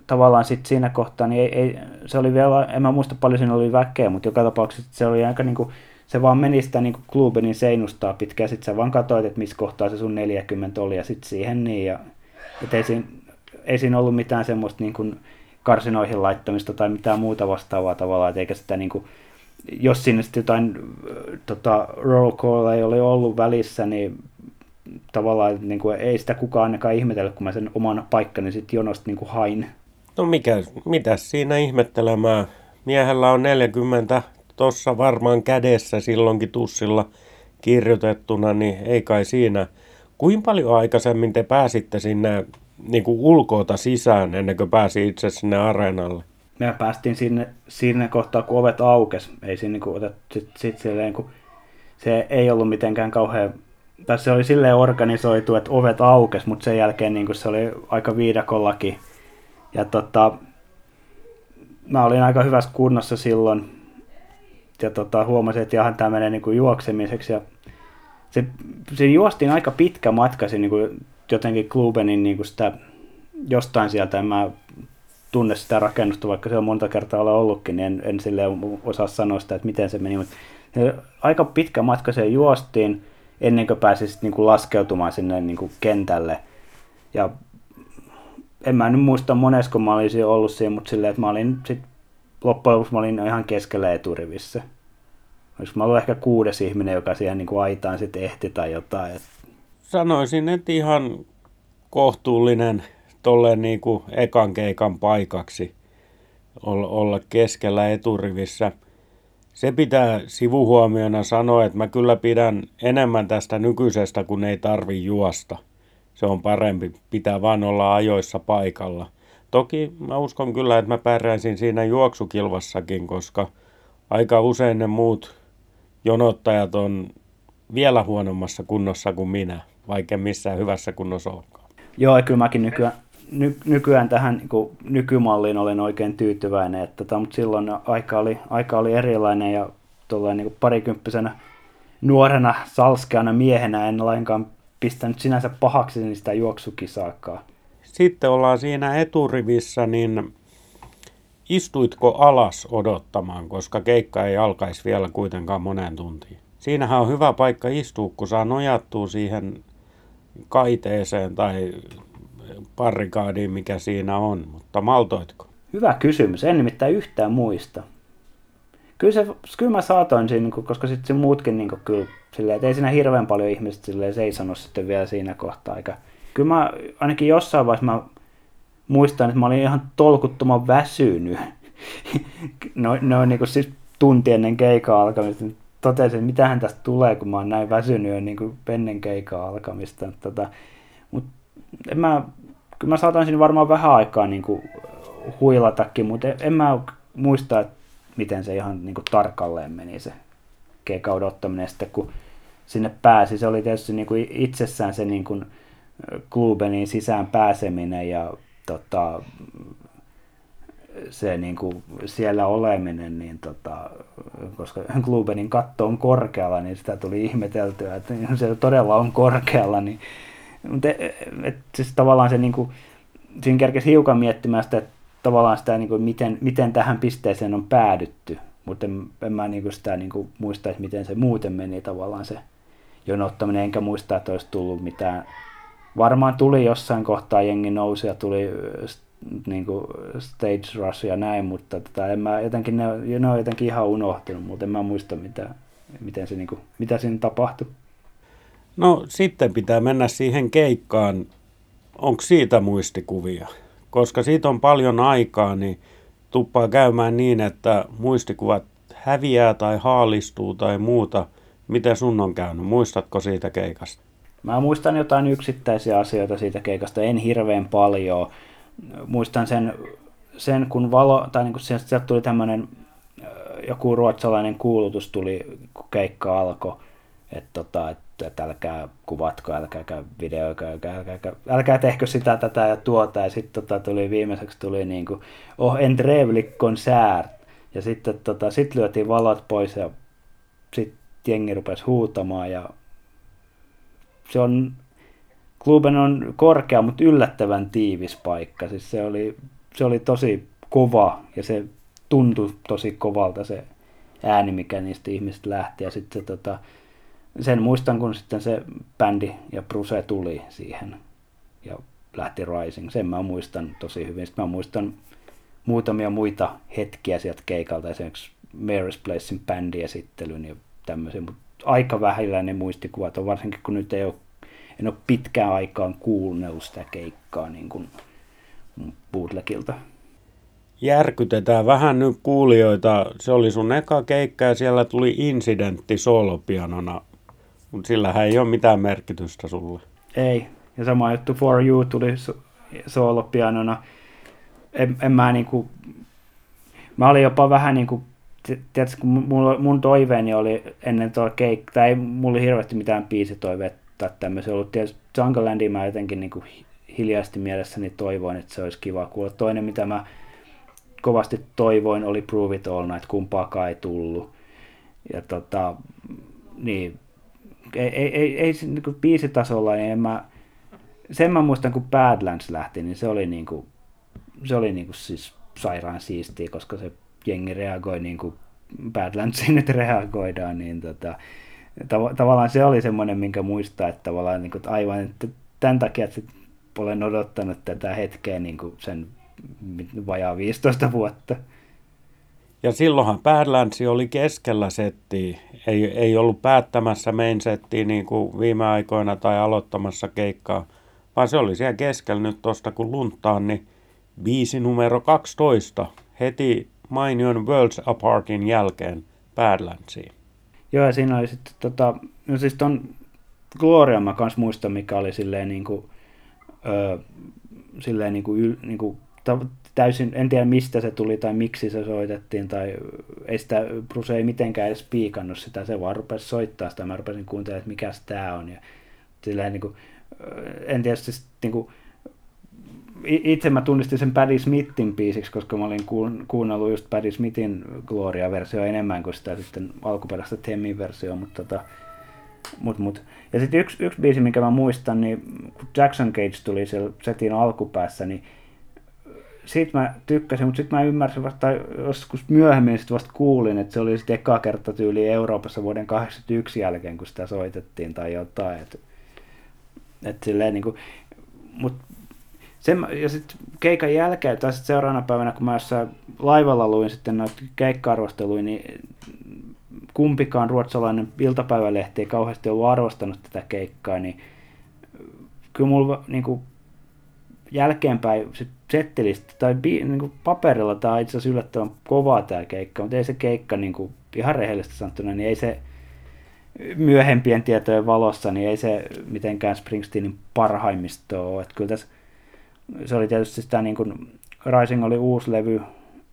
tavallaan sit siinä kohtaa, niin ei, ei, se oli vielä, en mä muista paljon siinä oli väkeä, mutta joka tapauksessa se oli aika niin kuin, se vaan meni sitä niin klubenin seinustaa pitkään, sitten sä vaan katsoit, että missä kohtaa se sun 40 oli ja sitten siihen niin, ja et ei, siinä, ei siinä ollut mitään semmoista niin kuin karsinoihin laittamista tai mitään muuta vastaavaa tavalla, että eikä sitä niin kuin, jos sinne sitten jotain tota, roll call ei ole ollut välissä, niin tavallaan niin kuin, ei sitä kukaan ainakaan ihmetellä, kun mä sen oman paikkani sitten jonosta niin kuin hain. No mikä, mitäs siinä ihmettelemään? Miehellä on 40 tossa varmaan kädessä silloinkin tussilla kirjoitettuna, niin ei kai siinä. Kuinka paljon aikaisemmin te pääsitte sinne niin kuin ulkoota sisään ennen kuin pääsi itse sinne areenalle? Me päästiin sinne, sinne kohtaa, kun ovet aukes. Ei siinä niin kuin, sit, sit silleen, kun se ei ollut mitenkään kauhean tai se oli silleen organisoitu, että ovet aukes, mutta sen jälkeen niin se oli aika viidakollakin. Ja tota, mä olin aika hyvässä kunnossa silloin. Ja tota, huomasin, että jahan tämä menee niin kuin juoksemiseksi. Ja se, se juostiin aika pitkä matka niin kuin jotenkin Klubenin niin kuin sitä, jostain sieltä. En mä tunne sitä rakennusta, vaikka se on monta kertaa olla ollutkin, niin en, en sille osaa sanoa sitä, että miten se meni. Mutta aika pitkä matka se juostiin ennen kuin pääsisit niin kuin laskeutumaan sinne niin kuin kentälle. Ja en mä nyt muista monesko mä olisin ollut siinä, mutta silleen, että mä olin sit, loppujen lopuksi mä olin ihan keskellä eturivissä. Olisiko mä ollut ehkä kuudes ihminen, joka siihen niin kuin aitaan sitten ehti tai jotain. Sanoisin, että ihan kohtuullinen tolleen niin kuin ekan keikan paikaksi olla, keskellä eturivissä – se pitää sivuhuomiona sanoa, että mä kyllä pidän enemmän tästä nykyisestä, kun ei tarvi juosta. Se on parempi, pitää vaan olla ajoissa paikalla. Toki mä uskon kyllä, että mä pärjäisin siinä juoksukilvassakin, koska aika usein ne muut jonottajat on vielä huonommassa kunnossa kuin minä, vaikka missään hyvässä kunnossa olekaan. Joo, kyllä mäkin nykyään ny, nykyään tähän niin kuin, nykymalliin olen oikein tyytyväinen, että, tota, mutta silloin aika oli, aika oli erilainen ja tuolla niin parikymppisenä nuorena salskeana miehenä en lainkaan pistänyt sinänsä pahaksi sitä juoksukisaakaan. Sitten ollaan siinä eturivissä, niin istuitko alas odottamaan, koska keikka ei alkaisi vielä kuitenkaan moneen tuntiin? Siinähän on hyvä paikka istua, kun saa nojattua siihen kaiteeseen tai parrikaadiin, mikä siinä on, mutta maltoitko? Hyvä kysymys, en nimittäin yhtään muista. Kyllä, se, kyllä mä saatoin siinä, niin koska sitten se muutkin niin kuin, kyllä, silleen, että ei siinä hirveän paljon ihmiset silleen, seisonut sitten vielä siinä kohtaa. Eikä, kyllä mä ainakin jossain vaiheessa mä muistan, että mä olin ihan tolkuttoman väsynyt. no, no niin kuin siis tunti ennen keikaa alkamista. Totesin, että mitähän tästä tulee, kun mä oon näin väsynyt jo niin ennen keikaa alkamista. Tota, mutta en mä kyllä mä saatan siinä varmaan vähän aikaa niin kuin huilatakin, mutta en, mä muista, että miten se ihan niin kuin tarkalleen meni se keikauden ottaminen sitten, kun sinne pääsi. Se oli tietysti niin kuin itsessään se niin kuin klubenin sisään pääseminen ja tota, se niin kuin siellä oleminen, niin tota, koska klubenin katto on korkealla, niin sitä tuli ihmeteltyä, että se todella on korkealla, niin mutta et, et, siis tavallaan se niin kuin, siinä kerkesi hiukan miettimään sitä, että tavallaan sitä, niin kuin, miten, miten tähän pisteeseen on päädytty, mutta en, en mä niin kuin sitä niin kuin, muista, että miten se muuten meni tavallaan se jonottaminen, enkä muista, että olisi tullut mitään. Varmaan tuli jossain kohtaa jengi nousi ja tuli niin kuin stage rush ja näin, mutta tota, en mä jotenkin, ne, ne on jotenkin ihan unohtunut, mutta en mä muista, mitä, miten se, niin kuin, mitä siinä tapahtui. No sitten pitää mennä siihen keikkaan. Onko siitä muistikuvia? Koska siitä on paljon aikaa, niin tuppaa käymään niin, että muistikuvat häviää tai haalistuu tai muuta. Miten sun on käynyt? Muistatko siitä keikasta? Mä muistan jotain yksittäisiä asioita siitä keikasta, en hirveän paljon. Muistan sen, sen kun valo, tai niin kun sieltä tuli tämmöinen joku ruotsalainen kuulutus tuli, kun keikka alkoi, että tota, et että älkää kuvatko, älkää videoiko, älkää, älkää, älkää, tehkö sitä, tätä ja tuota. Ja sitten tota, tuli viimeiseksi tuli niin kuin, oh, en trevlig. Ja sitten tota, sit lyötiin valot pois ja sitten jengi rupesi huutamaan ja se on, kluben on korkea, mutta yllättävän tiivis paikka. Siis se oli, se oli tosi kova ja se tuntui tosi kovalta se ääni, mikä niistä ihmistä lähti. Ja sitten se tota, sen muistan, kun sitten se bändi ja Bruce tuli siihen ja lähti Rising. Sen mä muistan tosi hyvin. Sitten mä muistan muutamia muita hetkiä sieltä keikalta, esimerkiksi Mary's Placein bändiesittelyn ja tämmöisiä, mutta aika vähillä ne muistikuvat on, varsinkin kun nyt ei ole, en ole pitkään aikaan kuunnellut sitä keikkaa niin kuin bootlegilta. Järkytetään vähän nyt kuulijoita. Se oli sun eka keikka ja siellä tuli incidentti solopianona, mutta sillähän ei ole mitään merkitystä sulle. Ei, ja sama juttu For You tuli soolopianona. En, en mä niinku, mä olin jopa vähän niinku, tiedätkö, kun mun, mun toiveeni oli ennen tuo keikka, tai ei mulla hirveästi mitään biisitoiveita tai tämmöisiä ollut. Tietysti Junglelandia mä jotenkin niinku hiljaisesti mielessäni toivoin, että se olisi kiva kuulla. Toinen, mitä mä kovasti toivoin, oli Prove It All Night, kumpaakaan ei tullut. Ja tota, niin, ei, ei, ei, ei niin biisitasolla, niin en mä, sen mä muistan, kun Badlands lähti, niin se oli niin kuin, se oli niin kuin siis sairaan siistiä, koska se jengi reagoi niin kuin Badlandsiin nyt reagoidaan, niin tota, tav- tavallaan se oli semmoinen, minkä muistaa, että tavallaan niin kuin aivan, että tämän takia että olen odottanut tätä hetkeä niin kuin sen vajaa 15 vuotta. Ja silloinhan Badlandsi oli keskellä settiä, ei, ei ollut päättämässä main settiä niin kuin viime aikoina tai aloittamassa keikkaa, vaan se oli siellä keskellä nyt tuosta kun luntaan, niin biisi numero 12 heti mainion Worlds Apartin jälkeen Badlandsiin. Joo, ja siinä oli sitten, tota, no siis ton Gloria mä kans muistan, mikä oli silleen niin kuin, öö, silleen niin kuin, yl, niin kuin täysin, en tiedä mistä se tuli tai miksi se soitettiin, tai ei sitä, Bruce ei mitenkään edes piikannut sitä, se vaan rupesi soittaa sitä, mä rupesin kuuntelemaan, että mikä tämä on, ja silleen niin kuin, en tiedä, siis niin kuin, itse mä tunnistin sen Paddy Smithin biisiksi, koska mä olin kuunnellut just Paddy Smithin Gloria-versio enemmän kuin sitä sitten alkuperäistä Temmin versio, mutta tota, mut, mut. Ja sitten yksi, yksi biisi, minkä mä muistan, niin kun Jackson Cage tuli setin alkupäässä, niin siitä mä tykkäsin, mutta sitten mä ymmärsin vasta, joskus myöhemmin sit vasta kuulin, että se oli sitten eka kerta tyyli Euroopassa vuoden 81 jälkeen, kun sitä soitettiin tai jotain. Et, et silleen niin kuin, mut sen, ja sitten keikan jälkeen, tai sitten seuraavana päivänä, kun mä jossain laivalla luin sitten noita keikka-arvosteluja, niin kumpikaan ruotsalainen iltapäivälehti ei kauheasti ollut arvostanut tätä keikkaa, niin kyllä mulla niin kuin, jälkeenpäin sit settelistä tai bi, niin kuin paperilla tämä on itse asiassa yllättävän kovaa tämä keikka, mutta ei se keikka niin kuin, ihan rehellisesti sanottuna, niin ei se myöhempien tietojen valossa, niin ei se mitenkään Springsteenin parhaimmisto ole. Että kyllä tässä, se oli tietysti sitä niin kuin, Rising oli uusi levy,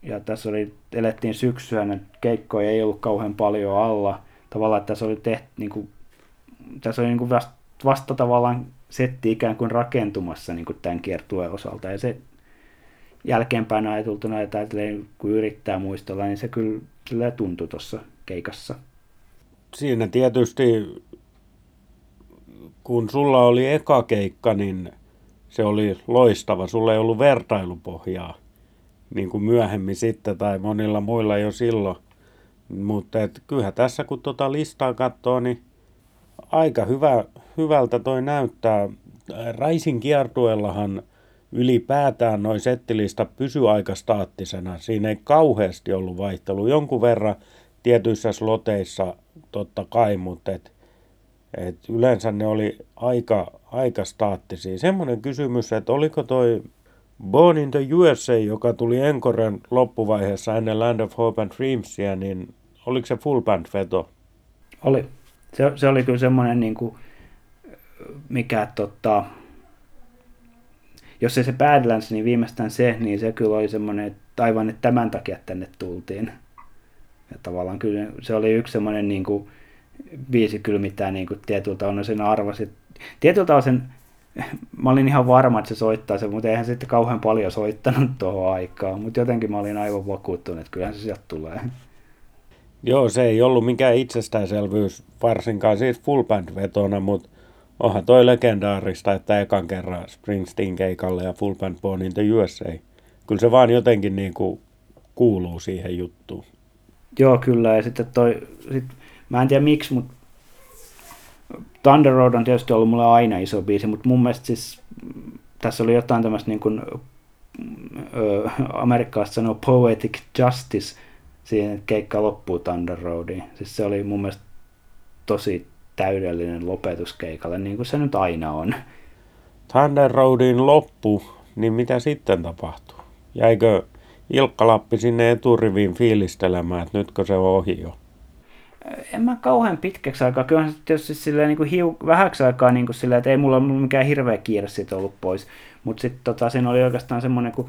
ja tässä oli, elettiin syksyä, ne keikkoja ei ollut kauhean paljon alla. Tavallaan, että tässä oli tehty, niin kuin, tässä oli niin kuin vasta, vasta tavallaan setti ikään kuin rakentumassa niin kuin tämän kiertueen osalta. Ja se jälkeenpäin ajateltuna, että kun yrittää muistella, niin se kyllä tuntui tuossa keikassa. Siinä tietysti, kun sulla oli eka keikka, niin se oli loistava. Sulla ei ollut vertailupohjaa, niin kuin myöhemmin sitten, tai monilla muilla jo silloin. Mutta et kyllähän tässä, kun tuota listaa katsoo, niin aika hyvä, hyvältä toi näyttää. Raisin kiertueellahan ylipäätään noin settilista pysy aika staattisena. Siinä ei kauheasti ollut vaihtelu. Jonkun verran tietyissä sloteissa totta kai, mutta et, et yleensä ne oli aika, aika staattisia. Semmoinen kysymys, että oliko toi Born in the USA, joka tuli Enkoren loppuvaiheessa ennen Land of Hope and Dreamsia, niin oliko se full band veto? Oli. Se, se oli kyllä semmoinen, niin kuin, mikä tota, jos ei se Badlands, niin viimeistään se, niin se kyllä oli semmoinen, että aivan että tämän takia tänne tultiin. Ja tavallaan kyllä se oli yksi semmoinen niin kuin, biisi kyllä, mitä niin kuin, tietyltä on sen arvasit. Tietyltä osin mä olin ihan varma, että se soittaa sen, mutta eihän se sitten kauhean paljon soittanut tuohon aikaan. Mutta jotenkin mä olin aivan vakuuttunut, että kyllähän se sieltä tulee. Joo, se ei ollut mikään itsestäänselvyys, varsinkaan siis full band vetona, mutta onhan toi legendaarista, että ekan kerran Springsteen keikalle ja full band born in the USA. Kyllä se vaan jotenkin niin kuin kuuluu siihen juttuun. Joo, kyllä. Ja sitten toi, sit, mä en tiedä miksi, mutta Thunder Road on tietysti ollut mulle aina iso biisi, mutta mun mielestä siis tässä oli jotain tämmöistä niin kuin amerikkalaiset sanoo poetic justice siihen keikka loppuu Thunder Roadiin. Siis se oli mun mielestä tosi täydellinen lopetus keikalle, niin kuin se nyt aina on. Thunder Roadin loppu, niin mitä sitten tapahtuu? Jäikö Ilkka Lappi sinne eturiviin fiilistelemään, että nytkö se on ohi jo? En mä kauhean pitkäksi aikaa. Kyllähän se tietysti silleen, niin kuin hiu, vähäksi aikaa niin kuin silleen, että ei mulla ollut mikään hirveä kiire siitä ollut pois. Mutta sitten tota, siinä oli oikeastaan semmoinen, kun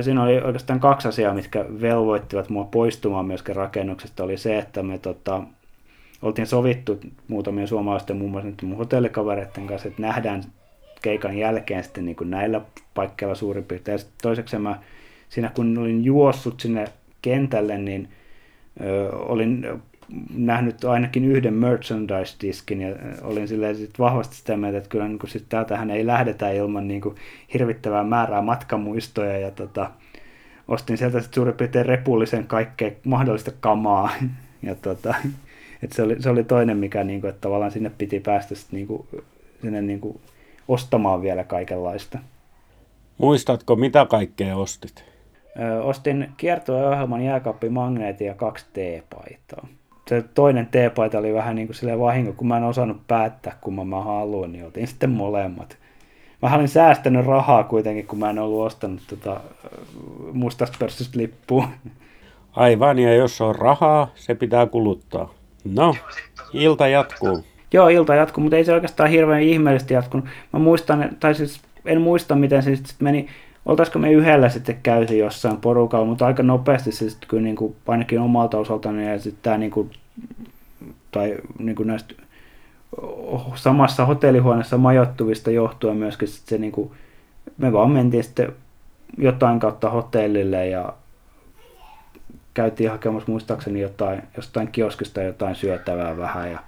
siinä oli oikeastaan kaksi asiaa, mitkä velvoittivat mua poistumaan myöskin rakennuksesta. Oli se, että me tota, oltiin sovittu muutamien suomalaisten muun muassa nyt mun hotellikavereiden kanssa, että nähdään keikan jälkeen sitten niin kuin näillä paikkeilla suurin piirtein. Ja toiseksi mä siinä kun olin juossut sinne kentälle, niin ö, olin nähnyt ainakin yhden merchandise-diskin ja olin silleen sit vahvasti sitä mieltä, että kyllä niin sit täältähän ei lähdetä ilman niin kuin hirvittävää määrää matkamuistoja ja tota, ostin sieltä sitten suurin piirtein repullisen kaikkea mahdollista kamaa ja tota, et se, oli, se oli toinen, mikä niin kuin, että tavallaan sinne piti päästä sit niin kuin, sinne niin kuin ostamaan vielä kaikenlaista. Muistatko, mitä kaikkea ostit? Ö, ostin kiertoohjelman jääkaappimagneetin ja kaksi T-paitaa se toinen teepaita oli vähän niin kuin silleen vahinko, kun mä en osannut päättää, kun mä, mä haluan, niin otin sitten molemmat. Mä olin säästänyt rahaa kuitenkin, kun mä en ollut ostanut tota mustasta pörssistä lippua. Aivan, ja jos on rahaa, se pitää kuluttaa. No, ilta jatkuu. Joo, ilta jatkuu, mutta ei se oikeastaan hirveän ihmeellisesti jatkunut. Mä muistan, tai siis en muista, miten se sitten meni oltaisiko me yhdellä sitten käyty jossain porukalla, mutta aika nopeasti se sitten kyllä niin kuin, ainakin omalta osaltani ja sitten tämä niin kuin, tai niin kuin näistä samassa hotellihuoneessa majoittuvista johtuen myöskin sit se niin kuin, me vaan mentiin sitten jotain kautta hotellille ja käytiin hakemassa muistaakseni jotain, jostain kioskista jotain syötävää vähän ja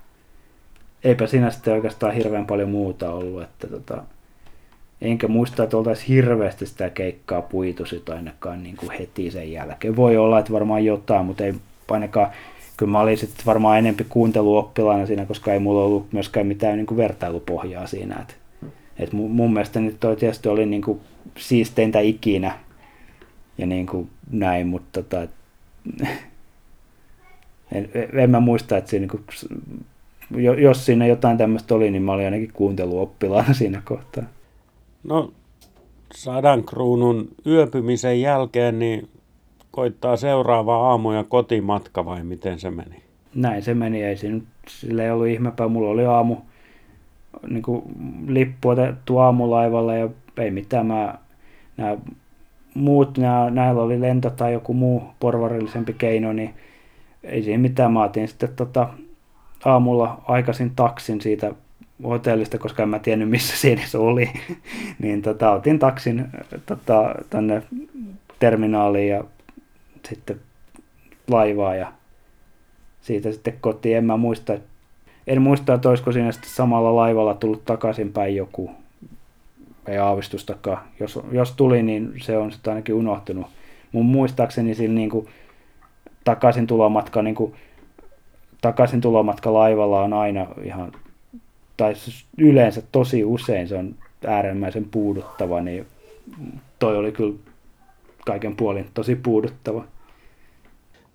eipä siinä sitten oikeastaan hirveän paljon muuta ollut, että tota, enkä muista, että oltaisiin hirveästi sitä keikkaa puitu sitä ainakaan niin kuin heti sen jälkeen. Voi olla, että varmaan jotain, mutta ei ainakaan, kyllä mä olin sitten varmaan enempi kuunteluoppilaina siinä, koska ei mulla ollut myöskään mitään niin kuin vertailupohjaa siinä. Et, et mun, mun mielestä nyt toi tietysti oli niin kuin siisteintä ikinä ja niin kuin näin, mutta tota, en, en mä muista, että siinä, niin kuin, jos siinä jotain tämmöistä oli, niin mä olin ainakin kuunteluoppilaana siinä kohtaa. No, sadan kruunun yöpymisen jälkeen, niin koittaa seuraava aamu ja kotimatka vai miten se meni? Näin se meni, ei siinä sillä ei ollut ihmepää. Mulla oli aamu niin kuin lippu otettu aamulaivalla ja ei mitään. Mä, nämä muut, nämä, näillä oli lento tai joku muu porvarillisempi keino, niin ei siinä mitään. Mä otin sitten tota, aamulla aikaisin taksin siitä hotellista, koska en mä tiennyt missä se edes oli, niin tota, otin taksin tota, tänne terminaaliin ja sitten laivaa ja siitä sitten kotiin. En mä muista, en muista, että olisiko siinä sitten samalla laivalla tullut takaisinpäin joku, ei aavistustakaan. Jos, jos tuli, niin se on sitten ainakin unohtunut. Mun muistaakseni sillä niin kuin, takaisin tulomatka, niin kuin, takaisin tulomatka laivalla on aina ihan tai siis yleensä tosi usein se on äärimmäisen puuduttava, niin toi oli kyllä kaiken puolin tosi puuduttava.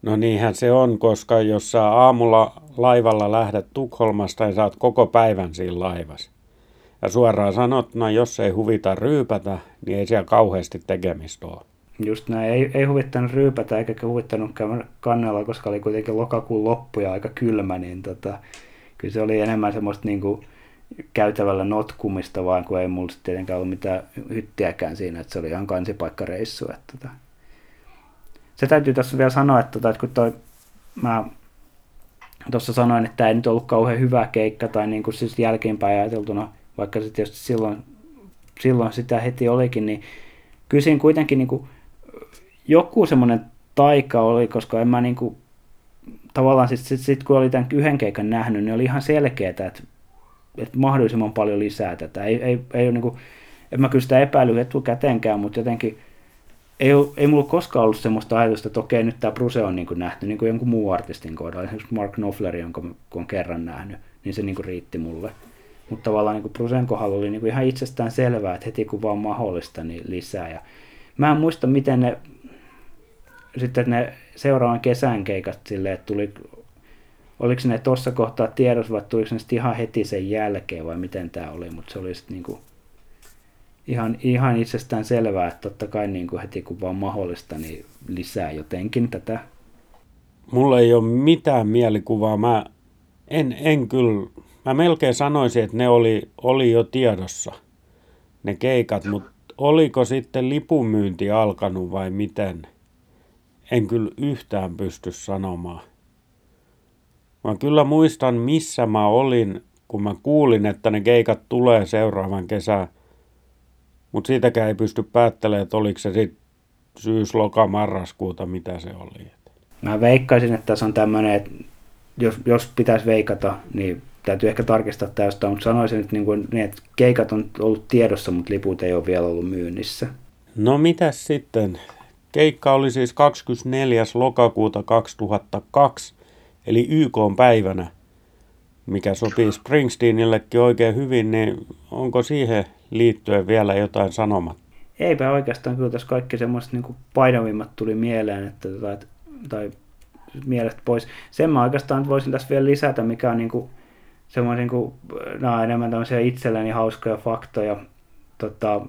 No niinhän se on, koska jos sä aamulla laivalla lähdet Tukholmasta ja saat koko päivän siinä laivassa. Ja suoraan sanottuna, jos ei huvita ryypätä, niin ei siellä kauheasti tekemistä ole. Just näin, ei, ei huvittanut ryypätä eikä huvittanut käydä kannella, koska oli kuitenkin lokakuun loppu ja aika kylmä, niin tota, kyllä se oli enemmän semmoista niin kuin käytävällä notkumista, vaan kun ei mulla tietenkään ollut mitään hyttiäkään siinä, että se oli ihan kansipaikkareissu. Että tota. Se täytyy tässä vielä sanoa, että, tota, että kun toi, mä tuossa sanoin, että tämä ei nyt ollut kauhean hyvä keikka tai niin kuin siis jälkeenpäin ajateltuna, vaikka se tietysti silloin, silloin sitä heti olikin, niin kyllä siinä kuitenkin niin kuin, joku semmoinen taika oli, koska en mä niin kuin, tavallaan sitten sit, sit, kun oli tämän yhden keikan nähnyt, niin oli ihan selkeää, että, että mahdollisimman paljon lisää tätä. Ei, ei, ei ole niin kuin, en mä kyllä sitä epäily etukäteenkään, mutta jotenkin ei, ole, ei mulla koskaan ollut semmoista ajatusta, että okei, nyt tämä Bruse on niin kuin nähty niin kuin jonkun muun artistin kohdalla, esimerkiksi Mark Knopfler, jonka kun on kerran nähnyt, niin se niin kuin riitti mulle. Mutta tavallaan niin kuin Brusen kohdalla oli niin kuin ihan itsestään selvää, että heti kun vaan mahdollista, niin lisää. Ja Mä en muista, miten ne sitten ne seuraavan kesän keikat silleen, että tuli, oliko ne tuossa kohtaa tiedossa vai tuliko ne ihan heti sen jälkeen vai miten tämä oli, mutta se oli sitten niinku ihan, ihan itsestään selvää, että totta kai niinku heti kun vaan mahdollista, niin lisää jotenkin tätä. Mulla ei ole mitään mielikuvaa. Mä en, en kyllä, mä melkein sanoisin, että ne oli, oli jo tiedossa, ne keikat, mutta oliko sitten lipunmyynti alkanut vai miten? En kyllä yhtään pysty sanomaan. Mä kyllä muistan, missä mä olin, kun mä kuulin, että ne keikat tulee seuraavan kesän. Mutta siitäkään ei pysty päättelemään, että oliko se sitten syys, loka, marraskuuta, mitä se oli. Mä veikkaisin, että tässä on tämmöinen, että jos, jos pitäisi veikata, niin täytyy ehkä tarkistaa tästä, mutta sanoisin, että, niin kuin, niin, että keikat on ollut tiedossa, mutta liput ei ole vielä ollut myynnissä. No mitäs sitten? Keikka oli siis 24. lokakuuta 2002, eli YK päivänä, mikä sopii Springsteenillekin oikein hyvin, niin onko siihen liittyen vielä jotain sanomat? Eipä oikeastaan, kyllä tässä kaikki semmoiset niin painavimmat tuli mieleen, että, tai, tai mielestä pois. Sen mä oikeastaan voisin tässä vielä lisätä, mikä on niin kuin, semmoinen, niin nämä on enemmän tämmöisiä itselleni hauskoja faktoja. Tota,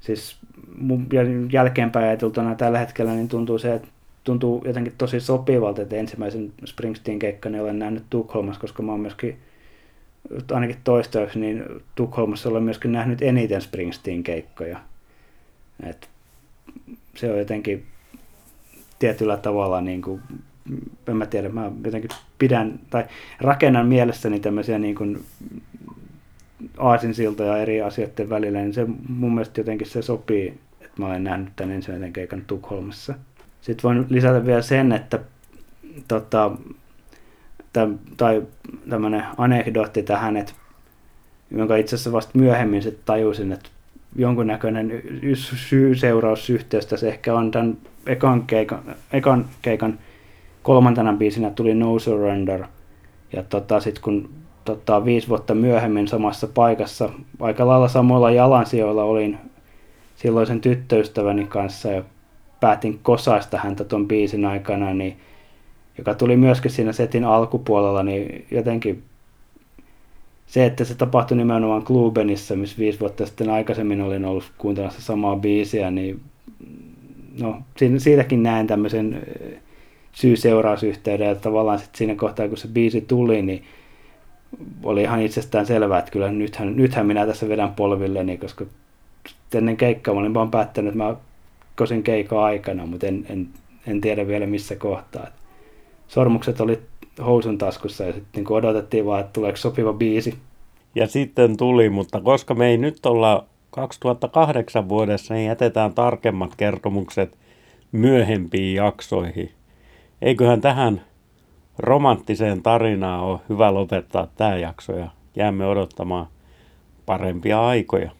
siis mun jälkeenpäin ajateltuna tällä hetkellä niin tuntuu se, että tuntuu jotenkin tosi sopivalta, että ensimmäisen Springsteen-keikkani olen nähnyt Tukholmassa, koska mä oon myöskin ainakin toistaiseksi, niin Tukholmassa olen myöskin nähnyt eniten Springsteen-keikkoja. Et se on jotenkin tietyllä tavalla niin kuin, en mä tiedä, mä jotenkin pidän tai rakennan mielessäni tämmöisiä niin kuin aasinsiltoja eri asioiden välillä, niin se mun mielestä jotenkin se sopii, että mä olen nähnyt tämän ensimmäisen keikan Tukholmassa. Sitten voin lisätä vielä sen, että tota, täm, tai tämmöinen anekdootti tähän, että jonka itse asiassa vasta myöhemmin sitten tajusin, että jonkunnäköinen syy-seurausyhteys tässä ehkä on tämän ekan keikan, ekan keikan kolmantena biisinä tuli No Surrender. Ja tota, sitten kun tota, viisi vuotta myöhemmin samassa paikassa, aika lailla samoilla jalansijoilla olin silloisen tyttöystäväni kanssa ja päätin kosaista häntä ton biisin aikana, niin, joka tuli myöskin siinä setin alkupuolella, niin jotenkin se, että se tapahtui nimenomaan Klubenissa, missä viisi vuotta sitten aikaisemmin olin ollut kuuntelemassa samaa biisiä, niin no, siitäkin näen tämmöisen syy-seurausyhteyden, että tavallaan sitten siinä kohtaa, kun se biisi tuli, niin oli ihan itsestään selvää, että kyllä nythän, nythän minä tässä vedän polvilleni, koska ennen keikkaa mä olin vaan päättänyt, että mä kosin keikkaa aikana, mutta en, en, en tiedä vielä missä kohtaa. Sormukset oli housun taskussa ja sitten niin odotettiin vaan, että tuleeko sopiva biisi. Ja sitten tuli, mutta koska me ei nyt olla 2008 vuodessa, niin jätetään tarkemmat kertomukset myöhempiin jaksoihin. Eiköhän tähän romanttiseen tarinaan ole hyvä lopettaa tämä jakso ja jäämme odottamaan parempia aikoja.